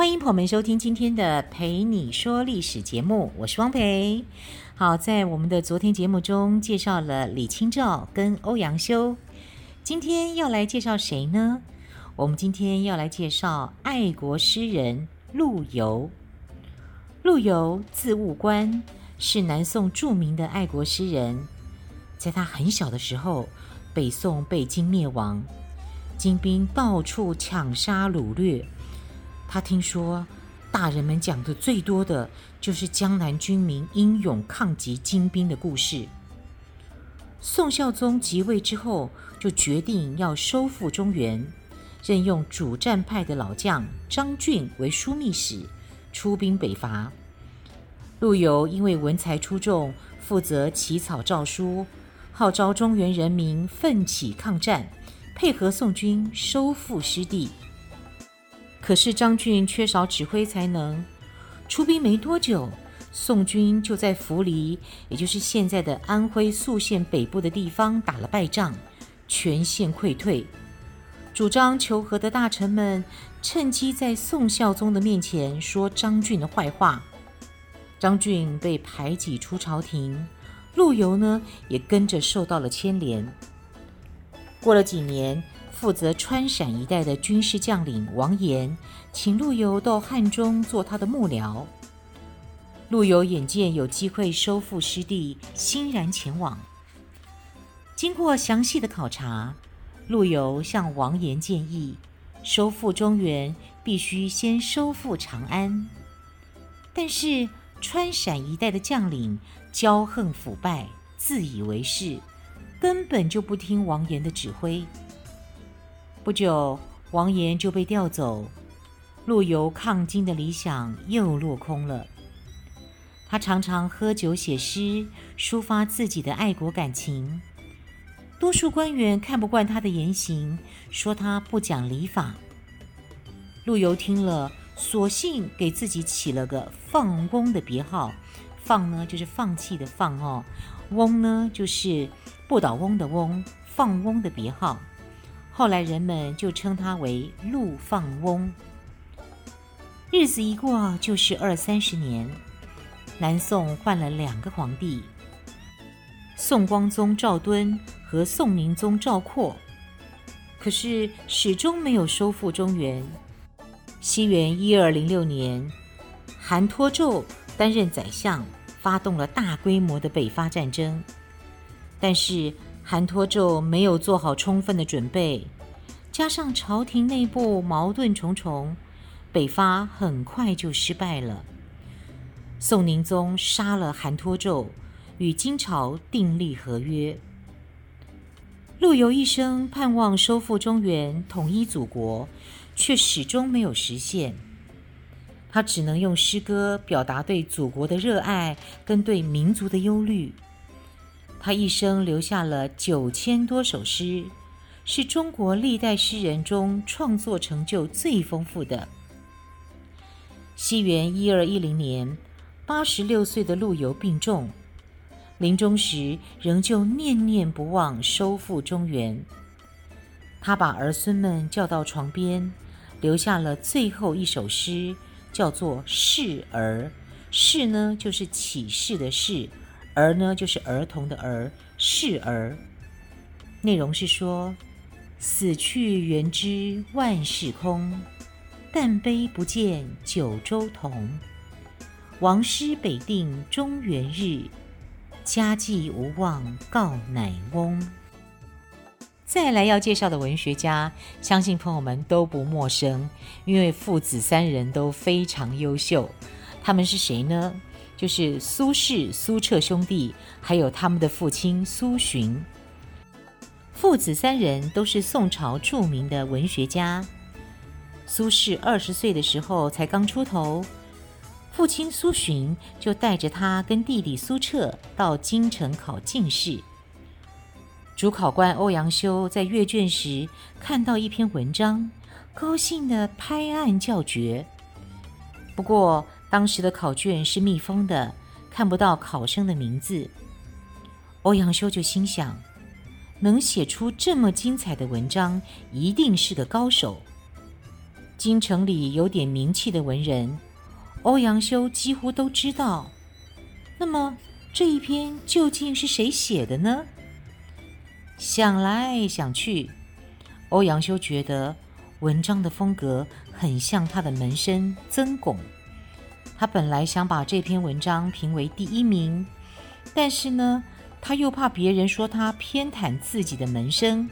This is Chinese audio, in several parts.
欢迎朋友们收听今天的《陪你说历史》节目，我是汪培。好，在我们的昨天节目中介绍了李清照跟欧阳修，今天要来介绍谁呢？我们今天要来介绍爱国诗人陆游。陆游字务观，是南宋著名的爱国诗人。在他很小的时候，北宋被金灭亡，金兵到处抢杀掳掠。他听说大人们讲的最多的就是江南军民英勇抗击金兵的故事。宋孝宗即位之后，就决定要收复中原。任用主战派的老将张俊为枢密使，出兵北伐。陆游因为文才出众，负责起草诏书，号召中原人民奋起抗战，配合宋军收复失地。可是张俊缺少指挥才能，出兵没多久，宋军就在符离，也就是现在的安徽宿县北部的地方打了败仗，全线溃退。主张求和的大臣们趁机在宋孝宗的面前说张俊的坏话，张俊被排挤出朝廷，陆游呢也跟着受到了牵连。过了几年，负责川陕一带的军事将领王延请陆游到汉中做他的幕僚。陆游眼见有机会收复失地，欣然前往。经过详细的考察。陆游向王延建议，收复中原必须先收复长安。但是川陕一带的将领骄横腐败，自以为是，根本就不听王延的指挥。不久，王延就被调走，陆游抗金的理想又落空了。他常常喝酒写诗，抒发自己的爱国感情。多数官员看不惯他的言行，说他不讲礼法。陆游听了，索性给自己起了个“放翁”的别号。放呢，就是放弃的放哦；翁呢，就是不倒翁的翁。放翁的别号，后来人们就称他为陆放翁。日子一过，就是二三十年，南宋换了两个皇帝，宋光宗赵敦。和宋宁宗赵括，可是始终没有收复中原。西元一二零六年，韩托胄担任宰相，发动了大规模的北伐战争。但是韩托胄没有做好充分的准备，加上朝廷内部矛盾重重，北伐很快就失败了。宋宁宗杀了韩托胄，与金朝订立合约。陆游一生盼望收复中原、统一祖国，却始终没有实现。他只能用诗歌表达对祖国的热爱跟对民族的忧虑。他一生留下了九千多首诗，是中国历代诗人中创作成就最丰富的。西元一二一零年，八十六岁的陆游病重。临终时，仍旧念念不忘收复中原。他把儿孙们叫到床边，留下了最后一首诗，叫做《示儿》。示呢，就是启示的示；儿呢，就是儿童的儿。示儿，内容是说：死去元知万事空，但悲不见九州同。王师北定中原日。家祭无忘告乃翁。再来要介绍的文学家，相信朋友们都不陌生，因为父子三人都非常优秀。他们是谁呢？就是苏轼、苏辙兄弟，还有他们的父亲苏洵。父子三人都是宋朝著名的文学家。苏轼二十岁的时候才刚出头。父亲苏洵就带着他跟弟弟苏辙到京城考进士。主考官欧阳修在阅卷时看到一篇文章，高兴地拍案叫绝。不过当时的考卷是密封的，看不到考生的名字。欧阳修就心想，能写出这么精彩的文章，一定是个高手。京城里有点名气的文人，欧阳修几乎都知道。那么这一篇究竟是谁写的呢？想来想去，欧阳修觉得文章的风格很像他的门生曾巩。他本来想把这篇文章评为第一名，但是呢，他又怕别人说他偏袒自己的门生，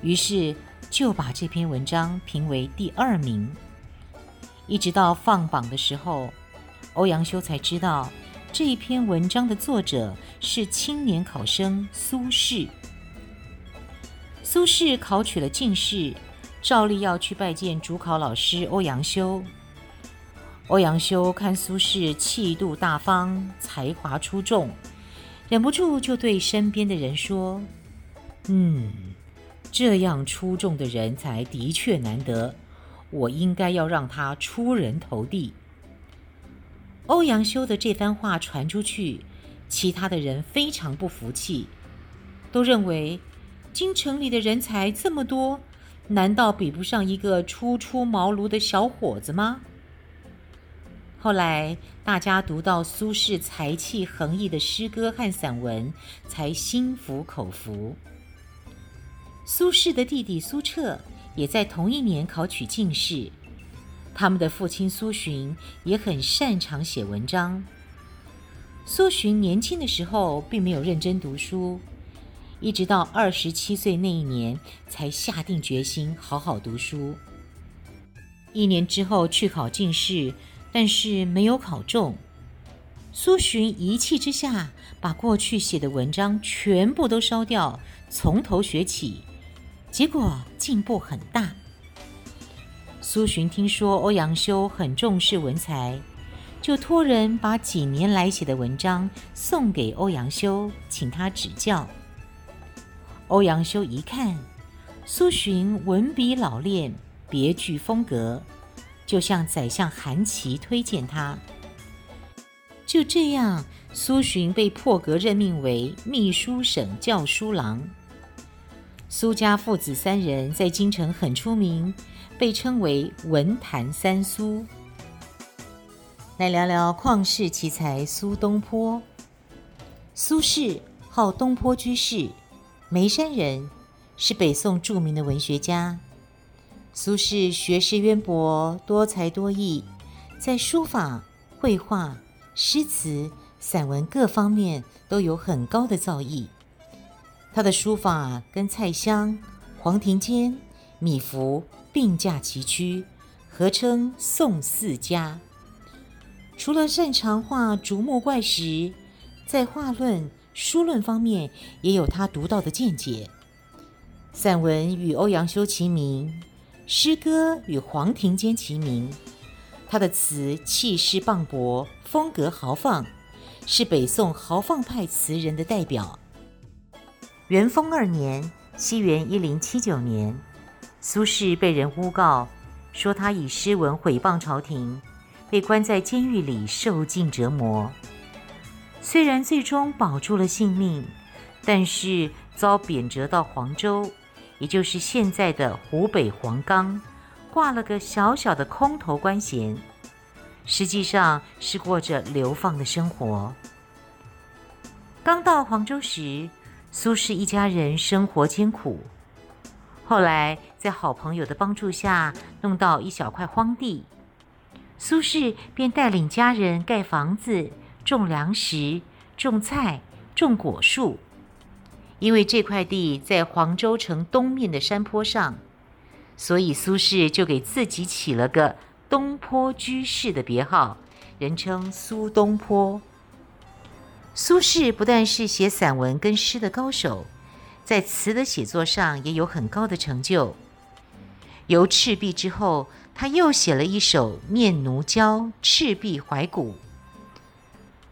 于是就把这篇文章评为第二名。一直到放榜的时候，欧阳修才知道这篇文章的作者是青年考生苏轼。苏轼考取了进士，照例要去拜见主考老师欧阳修。欧阳修看苏轼气度大方，才华出众，忍不住就对身边的人说：“嗯，这样出众的人才的确难得，我应该要让他出人头地。”欧阳修的这番话传出去，其他的人非常不服气，都认为。京城里的人才这么多，难道比不上一个初出茅庐的小伙子吗？后来大家读到苏轼才气横溢的诗歌和散文，才心服口服。苏轼的弟弟苏辙也在同一年考取进士，他们的父亲苏洵也很擅长写文章。苏洵年轻的时候并没有认真读书。一直到二十七岁那一年，才下定决心好好读书。一年之后去考进士，但是没有考中。苏洵一气之下，把过去写的文章全部都烧掉，从头学起，结果进步很大。苏洵听说欧阳修很重视文才，就托人把几年来写的文章送给欧阳修，请他指教。欧阳修一看，苏洵文笔老练，别具风格，就向宰相韩琦推荐他。就这样，苏洵被破格任命为秘书省校书郎。苏家父子三人在京城很出名，被称为文坛三苏。来聊聊旷世奇才苏东坡。苏轼号东坡居士。眉山人，是北宋著名的文学家。苏轼学识渊博，多才多艺，在书法、绘画、诗词、散文各方面都有很高的造诣。他的书法跟蔡襄、黄庭坚、米芾并驾齐驱，合称宋四家。除了擅长画竹木怪石，在画论。书论方面也有他独到的见解，散文与欧阳修齐名，诗歌与黄庭坚齐名。他的词气势磅礴，风格豪放，是北宋豪放派词人的代表。元丰二年（西元一零七九年），苏轼被人诬告，说他以诗文毁谤朝廷，被关在监狱里受尽折磨。虽然最终保住了性命，但是遭贬谪到黄州，也就是现在的湖北黄冈，挂了个小小的空头官衔，实际上是过着流放的生活。刚到黄州时，苏轼一家人生活艰苦，后来在好朋友的帮助下，弄到一小块荒地，苏轼便带领家人盖房子。种粮食、种菜、种果树，因为这块地在黄州城东面的山坡上，所以苏轼就给自己起了个“东坡居士”的别号，人称苏东坡。苏轼不但是写散文跟诗的高手，在词的写作上也有很高的成就。游赤壁之后，他又写了一首《念奴娇·赤壁怀古》。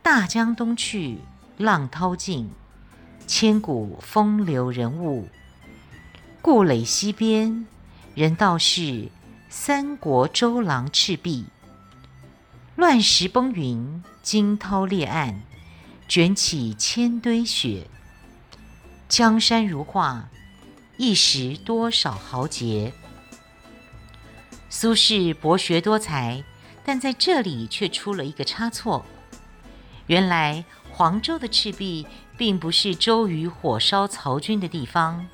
大江东去，浪淘尽，千古风流人物。故垒西边，人道是三国周郎赤壁。乱石崩云，惊涛裂岸，卷起千堆雪。江山如画，一时多少豪杰。苏轼博学多才，但在这里却出了一个差错。原来黄州的赤壁并不是周瑜火烧曹军的地方。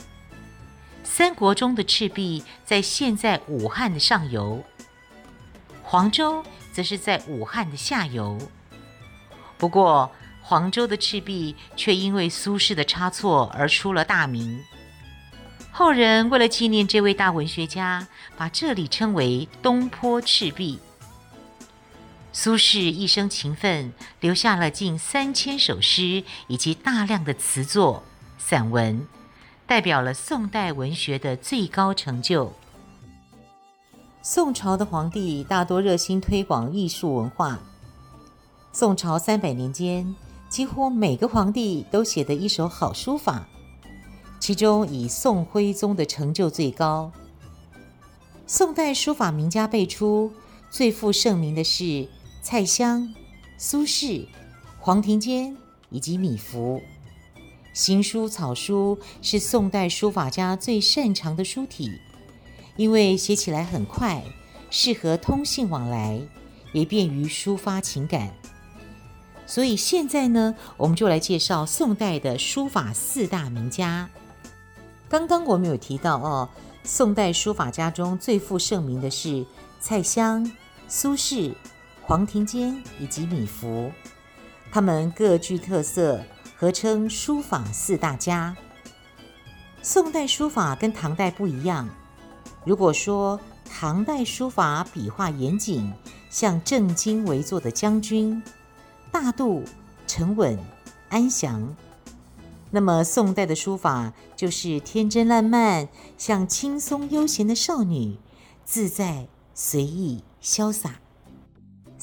三国中的赤壁在现在武汉的上游，黄州则是在武汉的下游。不过，黄州的赤壁却因为苏轼的差错而出了大名。后人为了纪念这位大文学家，把这里称为东坡赤壁。苏轼一生勤奋，留下了近三千首诗以及大量的词作、散文，代表了宋代文学的最高成就。宋朝的皇帝大多热心推广艺术文化。宋朝三百年间，几乎每个皇帝都写得一手好书法，其中以宋徽宗的成就最高。宋代书法名家辈出，最负盛名的是。蔡襄、苏轼、黄庭坚以及米芾，行书草书是宋代书法家最擅长的书体，因为写起来很快，适合通信往来，也便于抒发情感。所以现在呢，我们就来介绍宋代的书法四大名家。刚刚我们有提到哦，宋代书法家中最负盛名的是蔡襄、苏轼。黄庭坚以及米芾，他们各具特色，合称书法四大家。宋代书法跟唐代不一样。如果说唐代书法笔画严谨，像正襟危坐的将军，大度、沉稳、安详，那么宋代的书法就是天真烂漫，像轻松悠闲的少女，自在、随意、潇洒。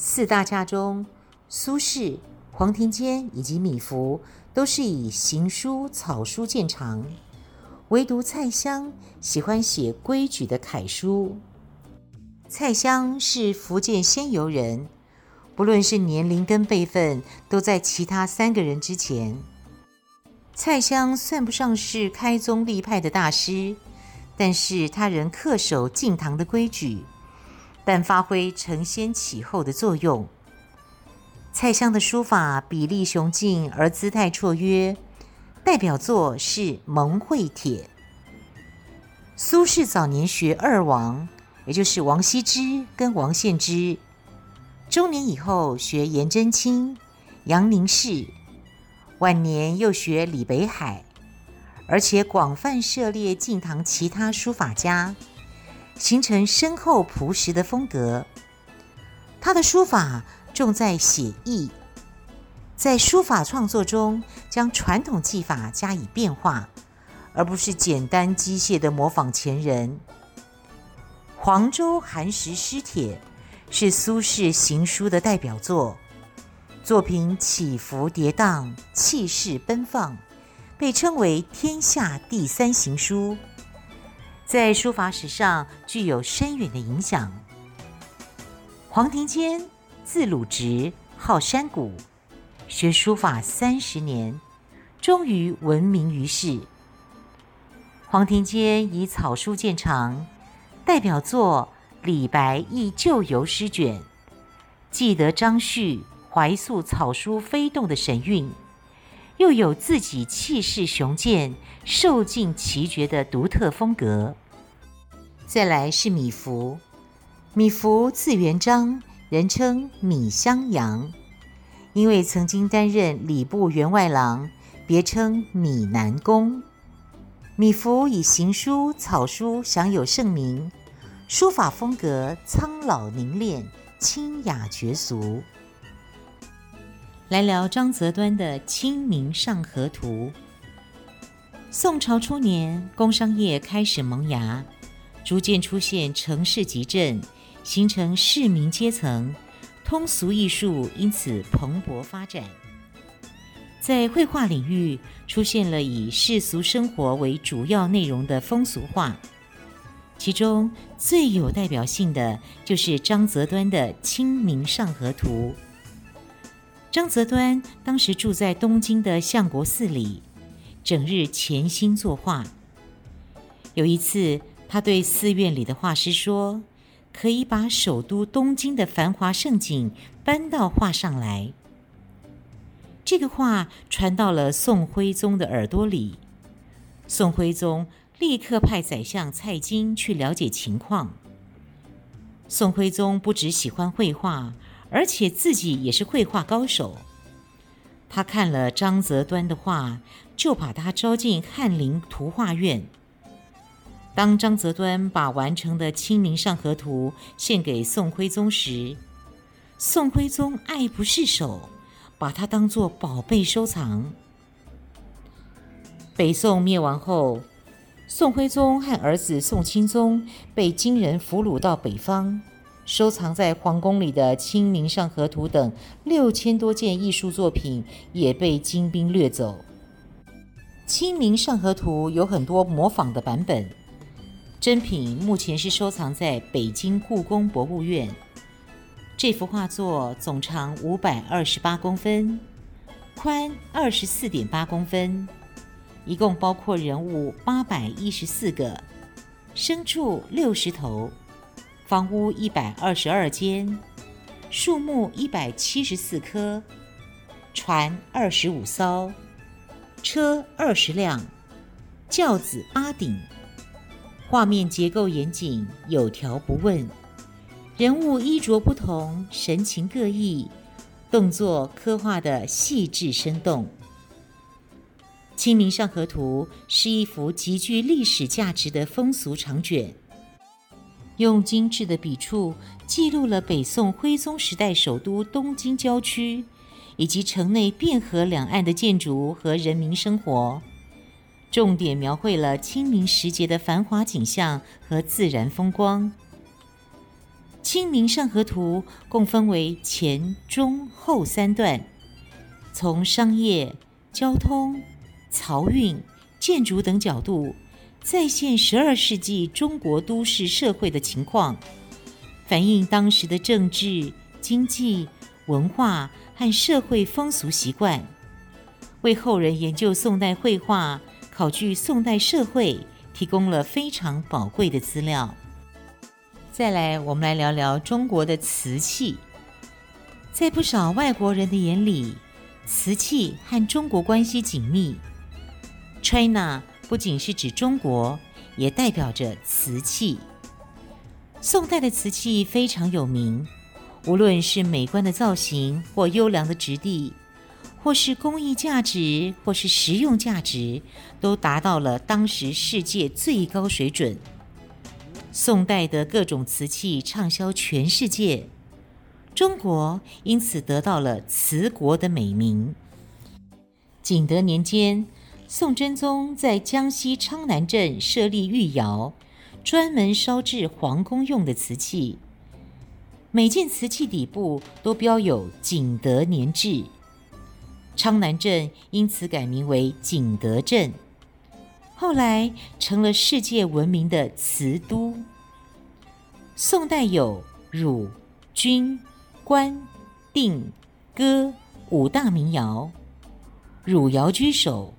四大家中，苏轼、黄庭坚以及米芾都是以行书草书见长，唯独蔡襄喜欢写规矩的楷书。蔡襄是福建仙游人，不论是年龄跟辈分，都在其他三个人之前。蔡襄算不上是开宗立派的大师，但是他仍恪守进堂的规矩。但发挥承先启后的作用。蔡襄的书法笔力雄劲而姿态绰约，代表作是《蒙会帖》。苏轼早年学二王，也就是王羲之跟王献之；中年以后学颜真卿、杨凝式；晚年又学李北海，而且广泛涉猎晋唐其他书法家。形成深厚朴实的风格。他的书法重在写意，在书法创作中将传统技法加以变化，而不是简单机械的模仿前人。《黄州寒食诗帖》是苏轼行书的代表作，作品起伏跌宕，气势奔放，被称为天下第三行书。在书法史上具有深远的影响。黄庭坚字鲁直，号山谷，学书法三十年，终于闻名于世。黄庭坚以草书见长，代表作《李白忆旧游诗卷》，既得张旭怀素草书飞动的神韵，又有自己气势雄健、受尽奇绝的独特风格。再来是米芾，米芾字元璋，人称米襄阳，因为曾经担任礼部员外郎，别称米南公。米芾以行书草书享有盛名，书法风格苍老凝练，清雅绝俗。来聊张择端的《清明上河图》。宋朝初年，工商业开始萌芽。逐渐出现城市集镇，形成市民阶层，通俗艺术因此蓬勃发展。在绘画领域出现了以世俗生活为主要内容的风俗画，其中最有代表性的就是张择端的《清明上河图》。张择端当时住在东京的相国寺里，整日潜心作画。有一次，他对寺院里的画师说：“可以把首都东京的繁华盛景搬到画上来。”这个话传到了宋徽宗的耳朵里，宋徽宗立刻派宰相蔡京去了解情况。宋徽宗不只喜欢绘画，而且自己也是绘画高手。他看了张择端的画，就把他招进翰林图画院。当张择端把完成的《清明上河图》献给宋徽宗时，宋徽宗爱不释手。把它当作宝贝收藏。北宋灭亡后，宋徽宗和儿子宋钦宗被金人俘虏到北方，收藏在皇宫里的《清明上河图》等六千多件艺术作品也被金兵掠走。《清明上河图》有很多模仿的版本，真品目前是收藏在北京故宫博物院。这幅画作总长五百二十八公分，宽二十四点八公分，一共包括人物八百一十四个，牲畜六十头，房屋一百二十二间，树木一百七十四棵，船二十五艘，车二十辆，轿子八顶，画面结构严谨，有条不紊。人物衣着不同，神情各异，动作刻画的细致生动。《清明上河图》是一幅极具历史价值的风俗长卷，用精致的笔触记录了北宋徽宗时代首都东京郊区以及城内汴河两岸的建筑和人民生活，重点描绘了清明时节的繁华景象和自然风光。《清明上河图》共分为前、中、后三段，从商业、交通、漕运、建筑等角度，再现十二世纪中国都市社会的情况，反映当时的政治、经济、文化和社会风俗习惯，为后人研究宋代绘画、考据宋代社会提供了非常宝贵的资料。再来，我们来聊聊中国的瓷器。在不少外国人的眼里，瓷器和中国关系紧密。China 不仅是指中国，也代表着瓷器。宋代的瓷器非常有名，无论是美观的造型，或优良的质地，或是工艺价值，或是实用价值，都达到了当时世界最高水准。宋代的各种瓷器畅销全世界，中国因此得到了“瓷国”的美名。景德年间，宋真宗在江西昌南镇设立御窑，专门烧制皇宫用的瓷器。每件瓷器底部都标有“景德年制”，昌南镇因此改名为景德镇。后来成了世界闻名的瓷都。宋代有汝、钧、官、定、哥五大名窑，汝窑居首，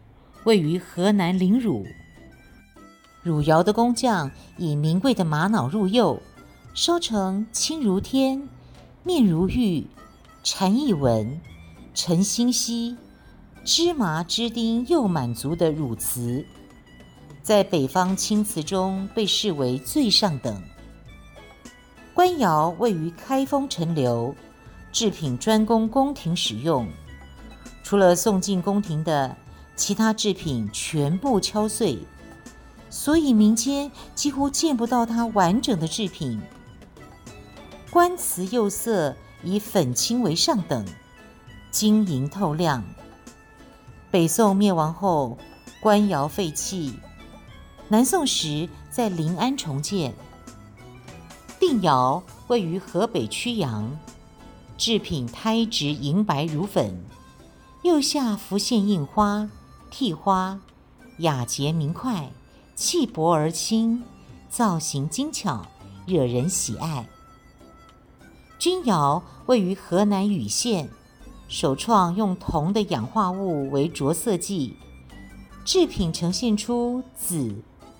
位于河南临汝。汝窑的工匠以名贵的玛瑙入釉，烧成青如天、面如玉、蝉翼纹、沉星稀、芝麻枝丁釉满足的汝瓷。在北方青瓷中被视为最上等。官窑位于开封陈留，制品专供宫廷使用。除了送进宫廷的，其他制品全部敲碎，所以民间几乎见不到它完整的制品。官瓷釉色以粉青为上等，晶莹透亮。北宋灭亡后，官窑废弃。南宋时在临安重建。定窑位于河北曲阳，制品胎质银白如粉，釉下浮现印花、替花，雅洁明快，气薄而轻，造型精巧，惹人喜爱。钧窑位于河南禹县，首创用铜的氧化物为着色剂，制品呈现出紫、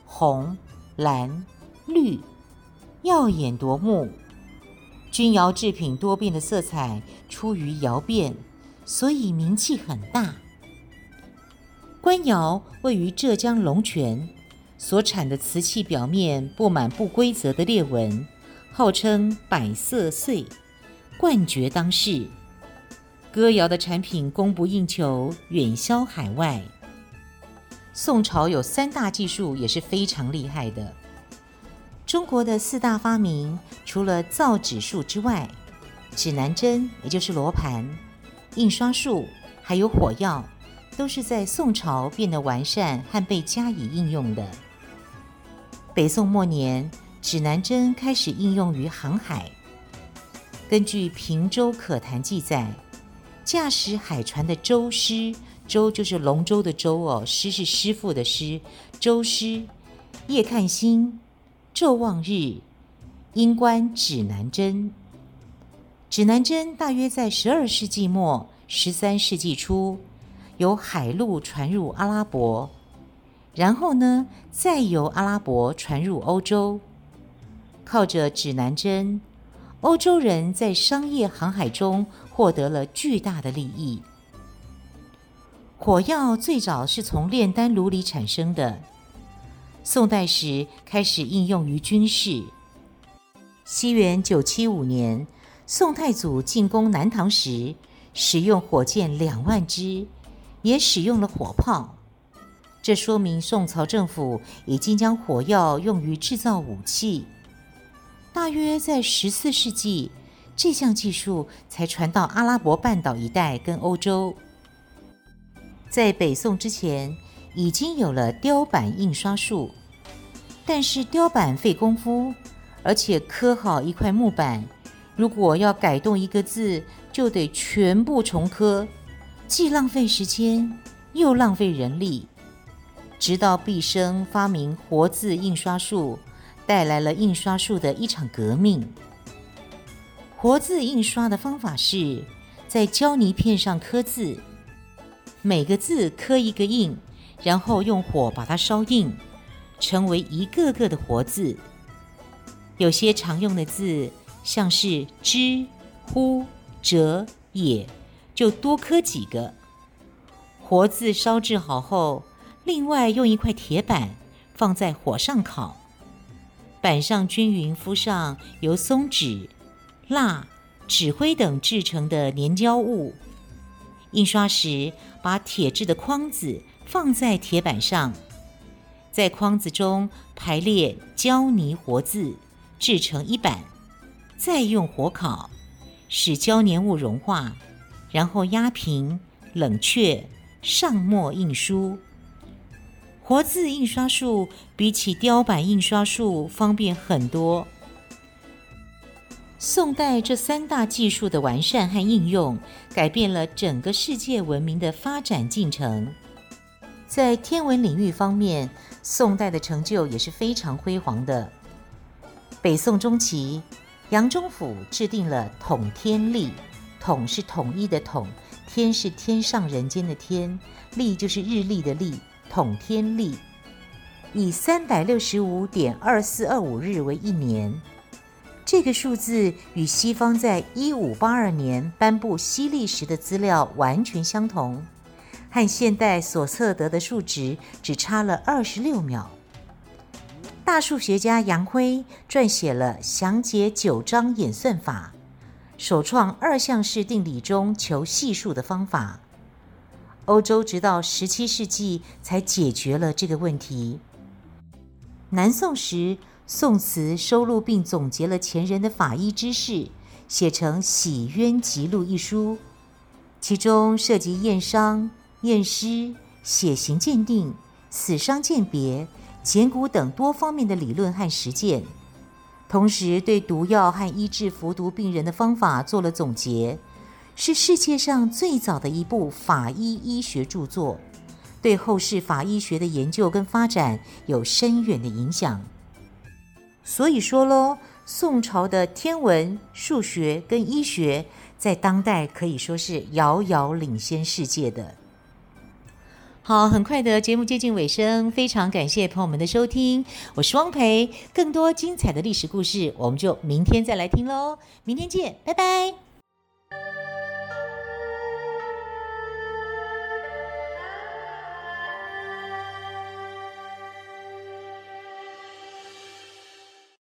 红、蓝、绿，耀眼夺目。钧窑制品多变的色彩出于窑变，所以名气很大。官窑位于浙江龙泉，所产的瓷器表面布满不规则的裂纹，号称“百色碎”，冠绝当世。哥窑的产品供不应求，远销海外。宋朝有三大技术也是非常厉害的。中国的四大发明，除了造纸术之外，指南针也就是罗盘、印刷术，还有火药，都是在宋朝变得完善和被加以应用的。北宋末年，指南针开始应用于航海。根据《平洲可谈》记载，驾驶海船的舟师，舟就是龙舟的舟哦，师是师傅的师，舟师夜看星。昼望日，应观指南针。指南针大约在十二世纪末、十三世纪初，由海路传入阿拉伯，然后呢，再由阿拉伯传入欧洲。靠着指南针，欧洲人在商业航海中获得了巨大的利益。火药最早是从炼丹炉里产生的。宋代时开始应用于军事。西元九七五年，宋太祖进攻南唐时，使用火箭两万支，也使用了火炮。这说明宋朝政府已经将火药用于制造武器。大约在十四世纪，这项技术才传到阿拉伯半岛一带跟欧洲。在北宋之前，已经有了雕版印刷术，但是雕版费功夫，而且刻好一块木板，如果要改动一个字，就得全部重刻，既浪费时间，又浪费人力。直到毕生发明活字印刷术，带来了印刷术的一场革命。活字印刷的方法是在胶泥片上刻字，每个字刻一个印。然后用火把它烧硬，成为一个个的活字。有些常用的字，像是之、乎、者、也，就多刻几个。活字烧制好后，另外用一块铁板放在火上烤，板上均匀敷上由松脂、蜡、纸灰等制成的粘胶物。印刷时，把铁制的框子。放在铁板上，在框子中排列胶泥活字，制成一板，再用火烤，使胶粘物融化，然后压平、冷却，上墨印书。活字印刷术比起雕版印刷术方便很多。宋代这三大技术的完善和应用，改变了整个世界文明的发展进程。在天文领域方面，宋代的成就也是非常辉煌的。北宋中期，杨忠甫制定了统天历，统是统一的统，天是天上人间的天，历就是日历的历，统天历以三百六十五点二四二五日为一年。这个数字与西方在一五八二年颁布西历时的资料完全相同。和现代所测得的数值只差了二十六秒。大数学家杨辉撰写了《详解九章演算法》，首创二项式定理中求系数的方法。欧洲直到十七世纪才解决了这个问题。南宋时，宋慈收录并总结了前人的法医知识，写成《洗冤集录》一书，其中涉及验伤。验尸、血型鉴定、死伤鉴别、捡骨等多方面的理论和实践，同时对毒药和医治服毒病人的方法做了总结，是世界上最早的一部法医医学著作，对后世法医学的研究跟发展有深远的影响。所以说喽，宋朝的天文、数学跟医学在当代可以说是遥遥领先世界的。好，很快的节目接近尾声，非常感谢朋友们的收听，我是汪培，更多精彩的历史故事，我们就明天再来听喽，明天见，拜拜。